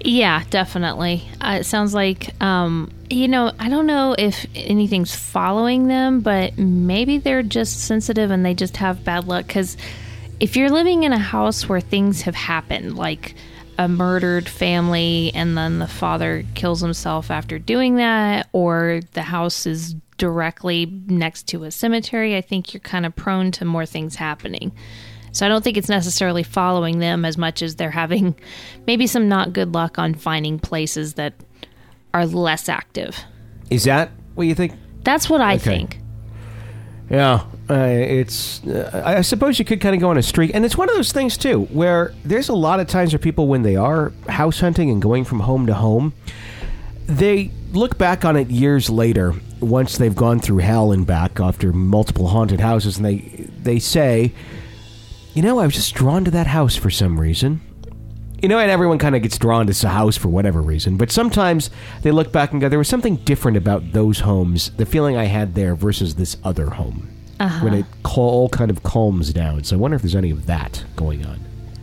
Yeah, definitely. Uh, it sounds like, um, you know, I don't know if anything's following them, but maybe they're just sensitive and they just have bad luck. Because if you're living in a house where things have happened, like a murdered family and then the father kills himself after doing that, or the house is directly next to a cemetery, I think you're kind of prone to more things happening. So I don't think it's necessarily following them as much as they're having maybe some not good luck on finding places that are less active. Is that what you think? That's what I Okay. think. Yeah, uh, it's. Uh, I suppose you could kind of go on a streak, and it's one of those things too, where there's a lot of times where people, when they are house hunting and going from home to home, they look back on it years later, once they've gone through hell and back after multiple haunted houses, and they they say, you know, I was just drawn to that house for some reason. You know, and everyone kind of gets drawn to a house for whatever reason. But sometimes they look back and go, there was something different about those homes, the feeling I had there versus this other home. When it uh-huh. all kind of calms down. So I wonder if there's any of that going on.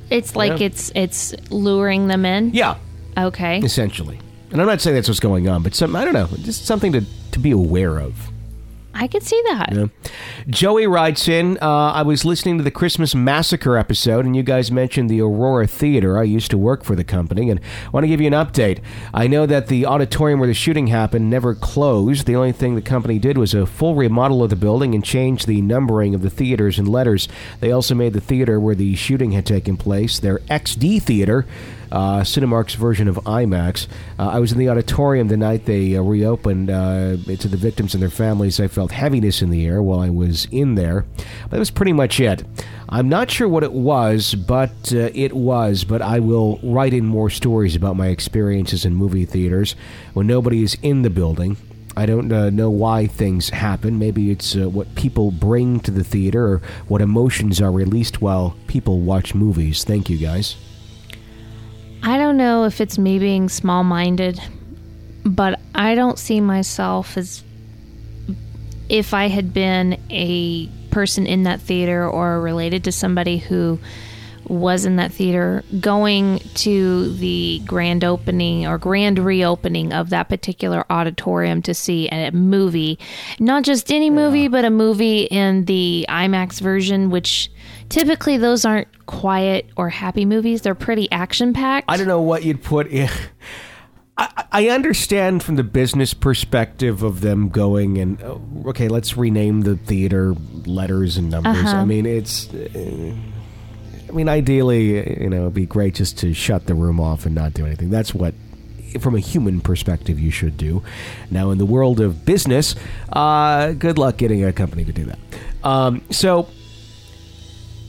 It's like Yeah. it's it's luring them in. Yeah, Okay. essentially. And I'm not saying that's what's going on, but some I don't know, just something to, to be aware of. I can see that. Yeah. Joey writes in, uh, I was listening to the Christmas Massacre episode, and you guys mentioned the Aurora Theater. I used to work for the company, and I want to give you an update. I know that the auditorium where the shooting happened never closed. The only thing the company did was a full remodel of the building and changed the numbering of the theaters and letters. They also made the theater where the shooting had taken place their XD Theater. Uh, Cinemark's version of IMAX. Uh, I was in the auditorium the night they uh, reopened to the victims and their families. I felt heaviness in the air while I was in there. But that was pretty much it. I'm not sure what it was, but it was. But I will write in more stories about my experiences in movie theaters when nobody is in the building. I don't uh, know why things happen. Maybe it's uh, what people bring to the theater or what emotions are released while people watch movies. Thank you, guys. I don't know if it's me being small minded, but I don't see myself as if I had been a person in that theater or related to somebody who was in that theater going to the grand opening or grand reopening of that particular auditorium to see a movie not just any movie but a movie in the IMAX version which typically those aren't quiet or happy movies they're pretty action packed I don't know what you'd put in. I, I understand from the business perspective of them going and oh, okay, let's rename the theater letters and numbers. Uh-huh. I mean, it's. uh, I mean, ideally, you know, it'd be great just to shut the room off and not do anything. That's what, from a human perspective, you should do. Now, in the world of business, uh, good luck getting a company to do that. Um, so,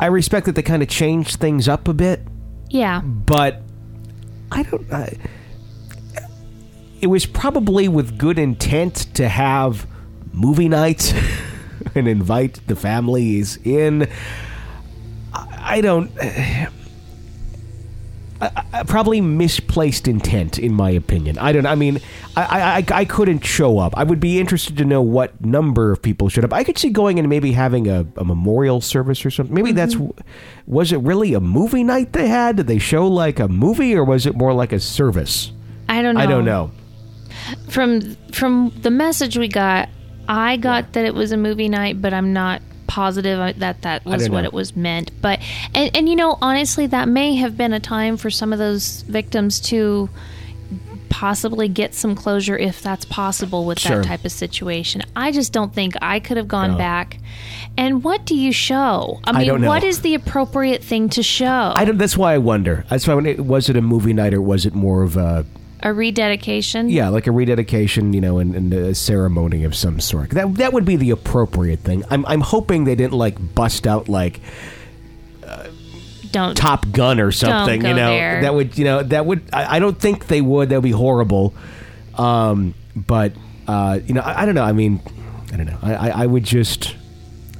I respect that they kind of changed things up a bit yeah but I don't. I it was probably with good intent to have movie nights and invite the families in. I, I don't. I, probably misplaced intent, in my opinion. I don't. I mean, I, I I I couldn't show up. I would be interested to know what number of people showed up. I could see going and maybe having a, a memorial service or something. Maybe mm-hmm. that's. Was it really a movie night they had? Did they show like a movie, or was it more like a service? I don't know I don't know. from from the message we got i got that it was a movie night but i'm not positive uh, that that was what it was meant but and, and you know honestly that may have been a time for some of those victims to possibly get some closure if that's possible with Sure. that type of situation i just don't think i could have gone No. back and what do you show i mean know. what is the appropriate thing to show I don't. That's why I wonder. That's why. When it, was it a movie night or was it more of a a rededication yeah, like a rededication, you know, and, and a ceremony of some sort? That that would be the appropriate thing. I'm I'm hoping they didn't like bust out like don't Top Gun or something. you know, there. that would you know that would. I, I don't think they would. That would be horrible. Um, but uh, you know, I, I don't know. I mean, I don't know. I I, I would just.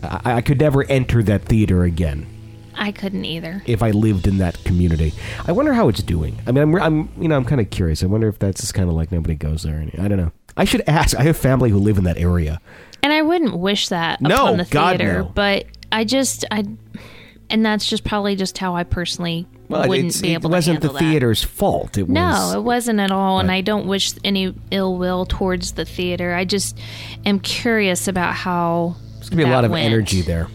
I, I could never enter that theater again i couldn't either if I lived in that community. I wonder how it's doing. I mean, I'm, I'm you know, I'm kind of curious. I wonder if that's just kind of like nobody goes there. I don't know. I should ask. I have family who live in that area. And I wouldn't wish that No, upon the God, theater, no. but I just I and that's just probably just how I personally wouldn't be it wasn't to the that. theater's fault. It No, was. it wasn't at all, and I don't wish any ill will towards the theater. I just am curious about how There's gonna be a lot of energy there.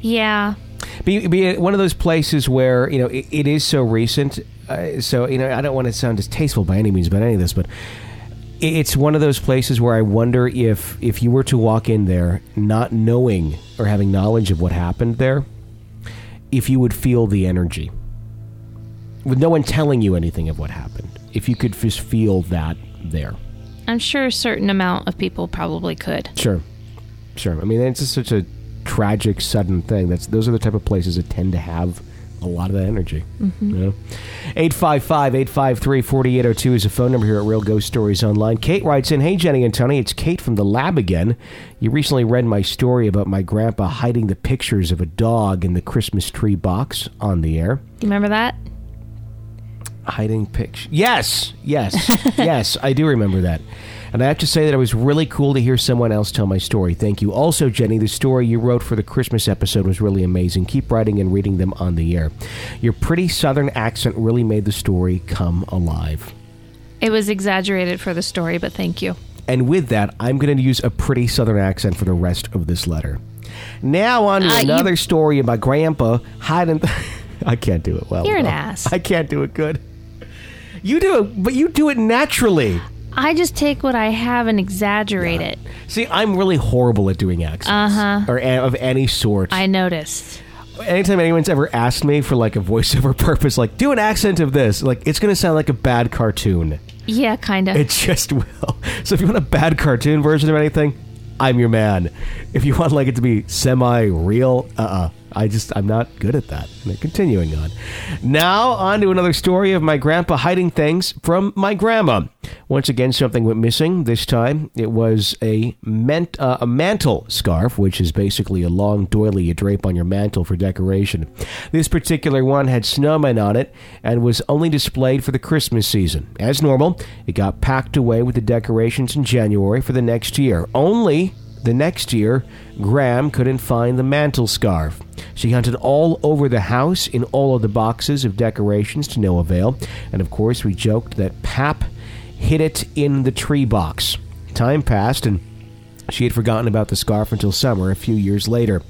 Yeah, Be, be one of those places where you know it, it is so recent. uh, so you know, I don't want to sound distasteful by any means about any of this, but it's one of those places where I wonder if if you were to walk in there not knowing or having knowledge of what happened there, if you would feel the energy with no one telling you anything of what happened. If you could just feel that there. I'm sure a certain amount of people probably could. Sure. Sure. I mean, it's just such a tragic, sudden thing. That's those are the type of places that tend to have a lot of that energy. Mm-hmm. You know? 855-853-4802 is a phone number here at Real Ghost Stories Online. Kate writes in, Hey Jenny and Tony, it's Kate from the lab again. You recently read my story about my grandpa hiding the pictures of a dog in the Christmas tree box on the air. Do you remember that? hiding pictures. Yes, yes, yes. I do remember that. And I have to say that it was really cool to hear someone else tell my story. Thank you. Also, Jenny, the story you wrote for the Christmas episode was really amazing. Keep writing and reading them on the air. Your pretty southern accent really made the story come alive. It was exaggerated for the story, but thank you. And with that, I'm going to use a pretty southern accent for the rest of this letter. Now on to Uh, you- another story about Grandpa hiding. I can't do it well. You're an though. ass. I can't do it good. You do it, but you do it naturally. I just take what I have and exaggerate it. See, I'm really horrible at doing accents Uh-huh. or a- of any sort. I noticed. Anytime anyone's ever asked me for like a voiceover purpose, like do an accent of this, like it's going to sound like a bad cartoon. Yeah, kind of. It just will. So if you want a bad cartoon version of anything, I'm your man. If you want like it to be semi-real, uh-uh. I just I'm not good at that. Continuing on. Now on to another story of my grandpa hiding things from my grandma. Once again, something went missing. This time it was a ment- uh, a mantle scarf, which is basically a long doily you drape on your mantle for decoration. This particular one had snowmen on it and was only displayed for the Christmas season. As normal, it got packed away with the decorations in January for the next year. Only the next year, Gram couldn't find the mantle scarf. She hunted all over the house in all of the boxes of decorations to no avail, and of course, we joked that Pap hid it in the tree box. Time passed, and she had forgotten about the scarf until summer, a few years later.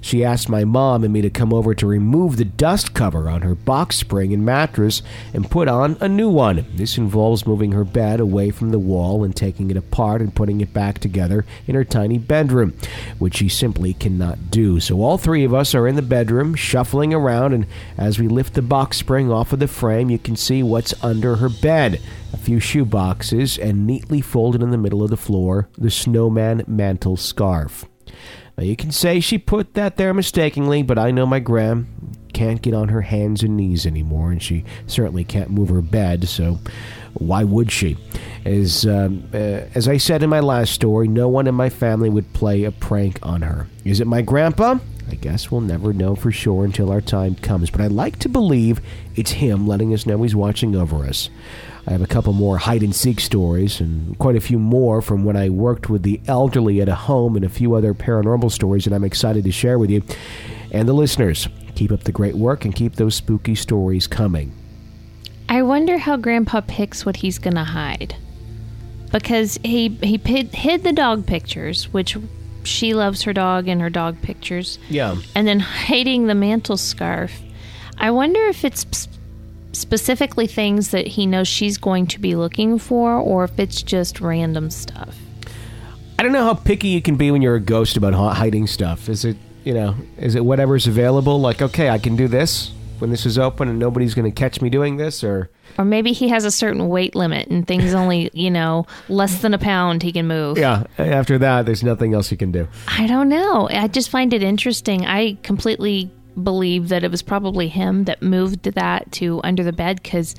She asked my mom and me to come over to remove the dust cover on her box spring and mattress and put on a new one. This involves moving her bed away from the wall and taking it apart and putting it back together in her tiny bedroom, which she simply cannot do. So all three of us are in the bedroom, shuffling around, and as we lift the box spring off of the frame, you can see what's under her bed a few shoe boxes, and neatly folded in the middle of the floor, the snowman mantle scarf. Now you can say she put that there mistakenly, but I know my Gram can't get on her hands and knees anymore, and she certainly can't move her bed, so why would she? As um, uh, as I said in my last story, no one in my family would play a prank on her. Is it my grandpa? I guess we'll never know for sure until our time comes, but I like to believe it's him letting us know he's watching over us. I have a couple more hide and seek stories and quite a few more from when I worked with the elderly at a home and a few other paranormal stories that I'm excited to share with you and the listeners. Keep up the great work and keep those spooky stories coming. I wonder how Grandpa picks what he's gonna hide, because he he hid, hid the dog pictures, which she loves her dog and her dog pictures, Yeah. and then hiding the mantle scarf. I wonder if it's specifically things that he knows she's going to be looking for, or if it's just random stuff. I don't know how picky you can be when you're a ghost about hiding stuff. Is it, you know, is it whatever's available? Like, okay, I can do this when this is open and nobody's going to catch me doing this, or Or maybe he has a certain weight limit and things only, you know, less than a pound he can move. yeah, after that, there's nothing else you can do. I don't know. I just find it interesting. I completely believe that it was probably him that moved that to under the bed because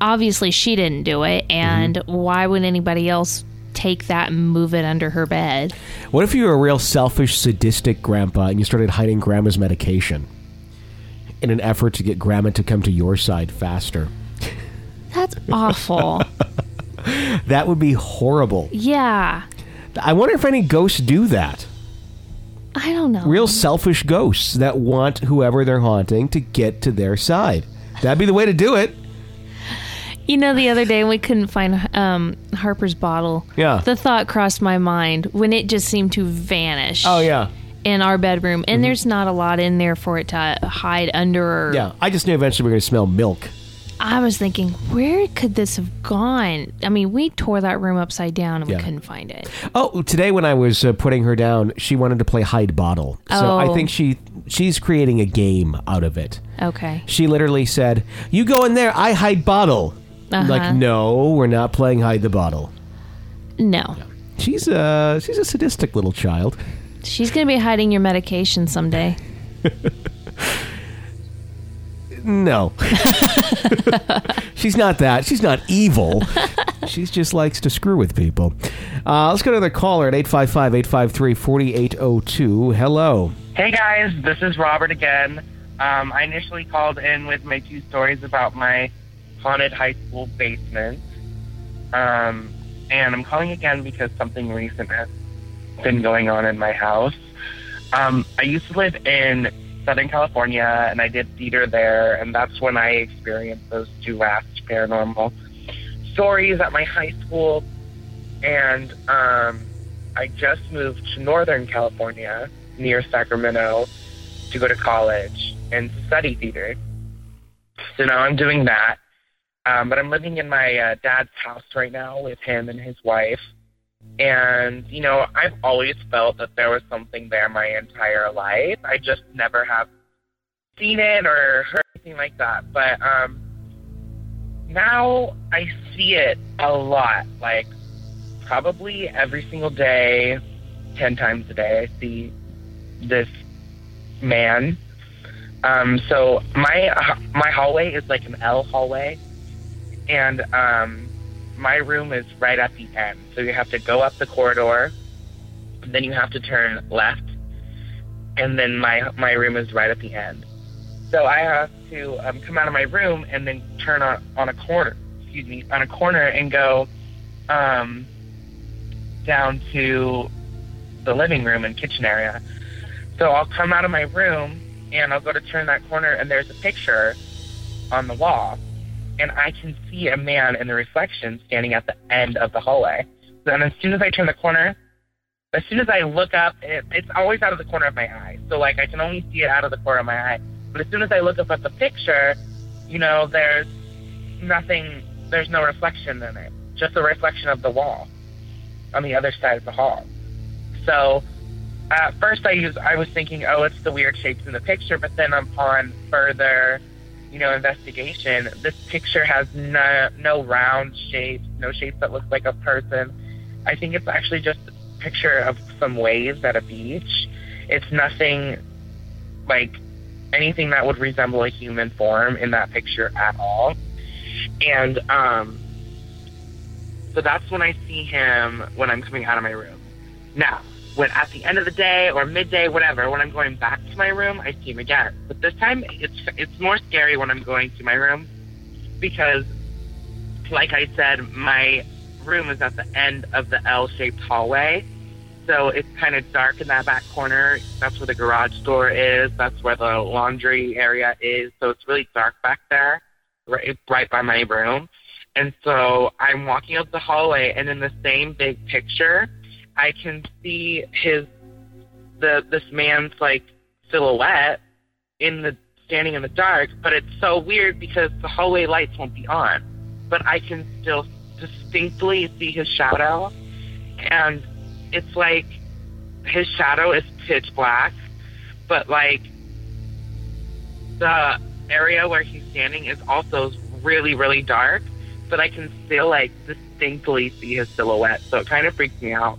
obviously she didn't do it. Mm-hmm. And why would anybody else take that and move it under her bed? What if you were a real selfish, sadistic grandpa and you started hiding grandma's medication in an effort to get grandma to come to your side faster? That's awful. That would be horrible. yeah. I wonder if any ghosts do that. I don't know. Real selfish ghosts that want whoever they're haunting to get to their side. That'd be the way to do it. You know, the other day we couldn't find um, Harper's bottle. Yeah. The thought crossed my mind when it just seemed to vanish. Oh, yeah. In our bedroom, and there's not a lot in there for it to hide under. Or, Yeah. I just knew eventually we are going to smell milk. I was thinking, where could this have gone? I mean, we tore that room upside down and Yeah. we couldn't find it. Oh, today when I was uh, putting her down, she wanted to play hide bottle. So I Oh. think she she's creating a game out of it. Okay. She literally said, "You go in there, I hide bottle." I'm Like, Uh-huh. no, we're not playing hide the bottle. No. She's a she's a sadistic little child. She's going to be hiding your medication someday. No, she's not that. She's not evil. she just likes to screw with people. Uh, let's go to another caller at 855-853-4802. Hello. Hey guys, this is Robert again. Um, I initially called in with my two stories about my haunted high school basement. Um, and I'm calling again because something recent has been going on in my house. Um, I used to live in Southern California and I did theater there, and that's when I experienced those two last paranormal stories at my high school. And um, I just moved to Northern California near Sacramento to go to college and study theater. So now I'm doing that. Um, but I'm living in my uh, dad's house right now with him and his wife. And, you know, I've always felt that there was something there my entire life. I just never have seen it or heard anything like that. But um, now I see it a lot. Like, probably every single day, 10 times a day, I see this man. Um, so my my hallway is like an L hallway, and um, my room is right at the end. So you have to go up the corridor, then you have to turn left, and then my my room is right at the end. So I have to um, come out of my room and then turn on on a corner. Excuse me, on a corner and go um, down to the living room and kitchen area. So I'll come out of my room and I'll go to turn that corner and there's a picture on the wall. And I can see a man in the reflection standing at the end of the hallway. Then as soon as I turn the corner, as soon as I look up, it, it's always out of the corner of my eye. So like I can only see it out of the corner of my eye. But as soon as I look up at the picture, you know, there's nothing, there's no reflection in it. Just a reflection of the wall on the other side of the hall. So at first I used I was thinking, oh, it's the weird shapes in the picture, but then upon further, you know, investigation, this picture has no no round shapes, no shapes that look like a person. I think it's actually just a picture of some waves at a beach. It's nothing like anything that would resemble a human form in that picture at all. And um so that's when I see him when I'm coming out of my room. Now, when at the end of the day or midday, whatever, when I'm going back to my room, I see him again. But this time, it's it's more scary when I'm going to my room because, like I said, my room is at the end of the L-shaped hallway, so it's kind of dark in that back corner. That's where the garage door is. That's where the laundry area is. So it's really dark back there, right, right by my room. And so I'm walking up the hallway, and in the same big picture, I can see his the this man's like silhouette in the standing in the dark. But it's so weird because the hallway lights won't be on, but I can still distinctly see his shadow, and it's like his shadow is pitch black, but like the area where he's standing is also really really dark but I can still like distinctly see his silhouette. So it kind of freaks me out.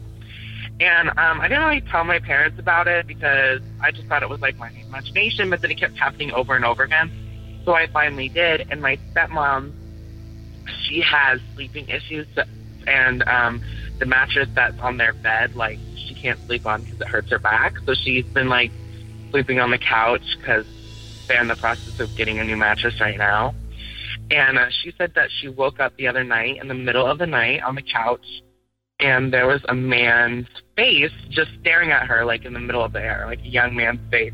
And um, I didn't really tell my parents about it because I just thought it was like my imagination, but then it kept happening over and over again. So I finally did. And my stepmom, she has sleeping issues, and um, the mattress that's on their bed, like she can't sleep on because it hurts her back. So she's been like sleeping on the couch because they're in the process of getting a new mattress right now. And uh, she said that she woke up the other night in the middle of the night on the couch, and there was a man's face just staring at her, like in the middle of the air, like a young man's face.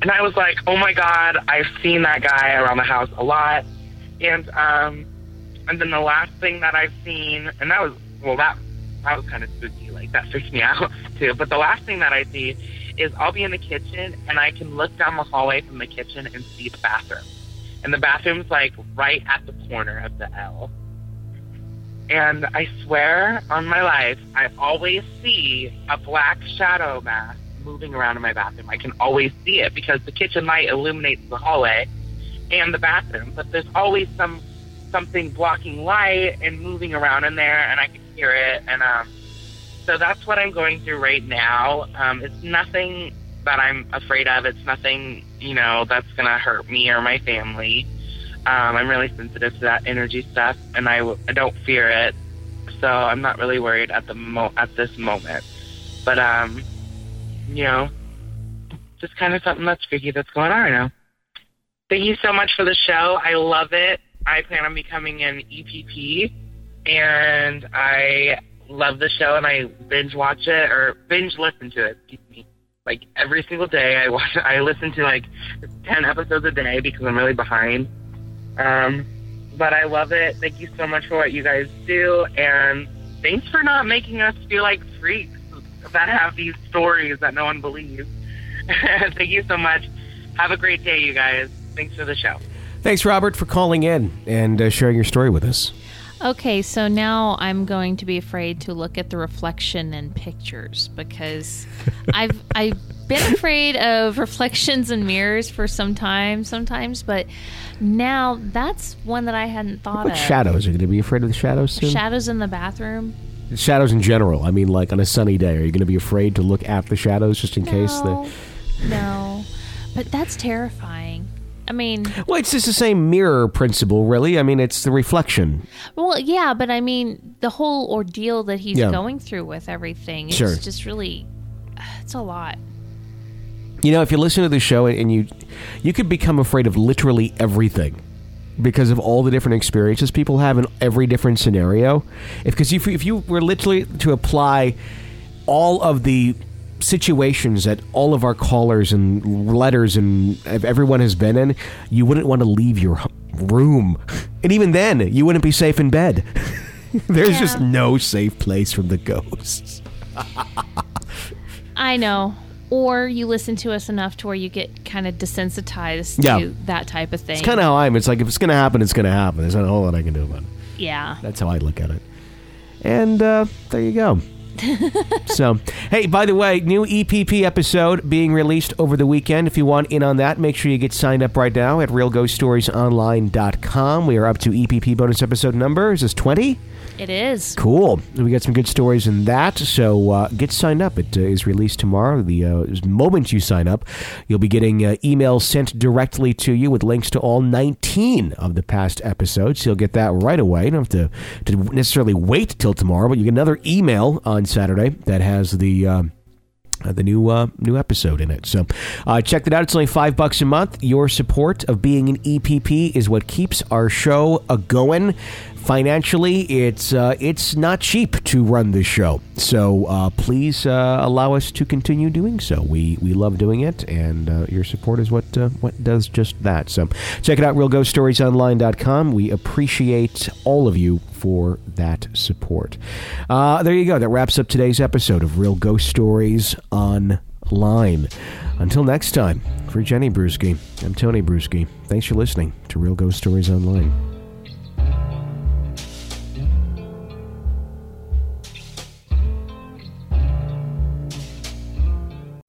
And I was like, oh my God, I've seen that guy around the house a lot. And, um, and then the last thing that I've seen, and that was, well, that, that was kind of spooky. Like, that freaked me out, too. But the last thing that I see is I'll be in the kitchen, and I can look down the hallway from the kitchen and see the bathroom. and the bathroom's like right at the corner of the L. And I swear on my life, I always see a black shadow mask moving around in my bathroom. I can always see it because the kitchen light illuminates the hallway and the bathroom, but there's always some something blocking light and moving around in there, and I can hear it. And um, so that's what I'm going through right now. Um, it's nothing that I'm afraid of. It's nothing, you know, that's gonna hurt me or my family. Um, I'm really sensitive to that energy stuff, and I, I don't fear it. So I'm not really worried at the mo- at this moment. But um, you know, just kind of something that's freaky that's going on right now. Thank you so much for the show. I love it. I plan on becoming an EPP, and I love the show, and I binge watch it or binge listen to it. Like every single day, I watch. I listen to like ten episodes a day because I'm really behind. Um, but I love it. Thank you so much for what you guys do, and thanks for not making us feel like freaks that have these stories that no one believes. Thank you so much. Have a great day, you guys. Thanks for the show. Thanks, Robert, for calling in and uh, sharing your story with us. Okay, so now I'm going to be afraid to look at the reflection in pictures because I've I've been afraid of reflections and mirrors for some time sometimes, but now that's one that I hadn't thought of. shadows? Are you going to be afraid of the shadows soon? Shadows in the bathroom. shadows in general. I mean, like on a sunny day, are you going to be afraid to look at the shadows just in case? No, The... no, but that's terrifying. I mean, Well, it's just the same mirror principle, really. I mean, it's the reflection. well, yeah, but I mean, the whole ordeal that he's Yeah. going through with everything, it's Sure. just really, it's a lot. You know, if you listen to the show and you you could become afraid of literally everything because of all the different experiences people have in every different scenario. If because if, if you were literally to apply all of the situations that all of our callers and letters and everyone has been in, you wouldn't want to leave your room. And even then, you wouldn't be safe in bed. There's just no safe place from the ghosts. I know. Or you listen to us enough to where you get kind of desensitized Yeah. to that type of thing. It's kind of how I'm. It's like if it's going to happen, it's going to happen. There's not a whole lot I can do about it. yeah. That's how I look at it. And uh, there you go. so, hey, by the way, new EPP episode being released over the weekend. If you want in on that, make sure you get signed up right now at realghoststoriesonline.com. We are up to EPP bonus episode number. Is this 20? It is. Cool. We got some good stories in that. So uh, get signed up. It uh, is released tomorrow. The uh, moment you sign up, you'll be getting uh, emails sent directly to you with links to all 19 of the past episodes. So you'll get that right away. You don't have to, to necessarily wait till tomorrow, but you get another email on Saturday that has the. Um, uh, the new uh, new episode in it. So uh, check that out. It's only five bucks a month. Your support of being an EPP is what keeps our show a going. Financially, it's uh, it's not cheap to run this show. So uh, please uh, allow us to continue doing so. We we love doing it, and uh, your support is what uh, what does just that. So check it out, realghoststoriesonline.com. We appreciate all of you for that support. Uh, there you go. That wraps up today's episode of Real Ghost Stories Online. Until next time, for Jenny Brueski, I'm Tony Brueski. Thanks for listening to Real Ghost Stories Online.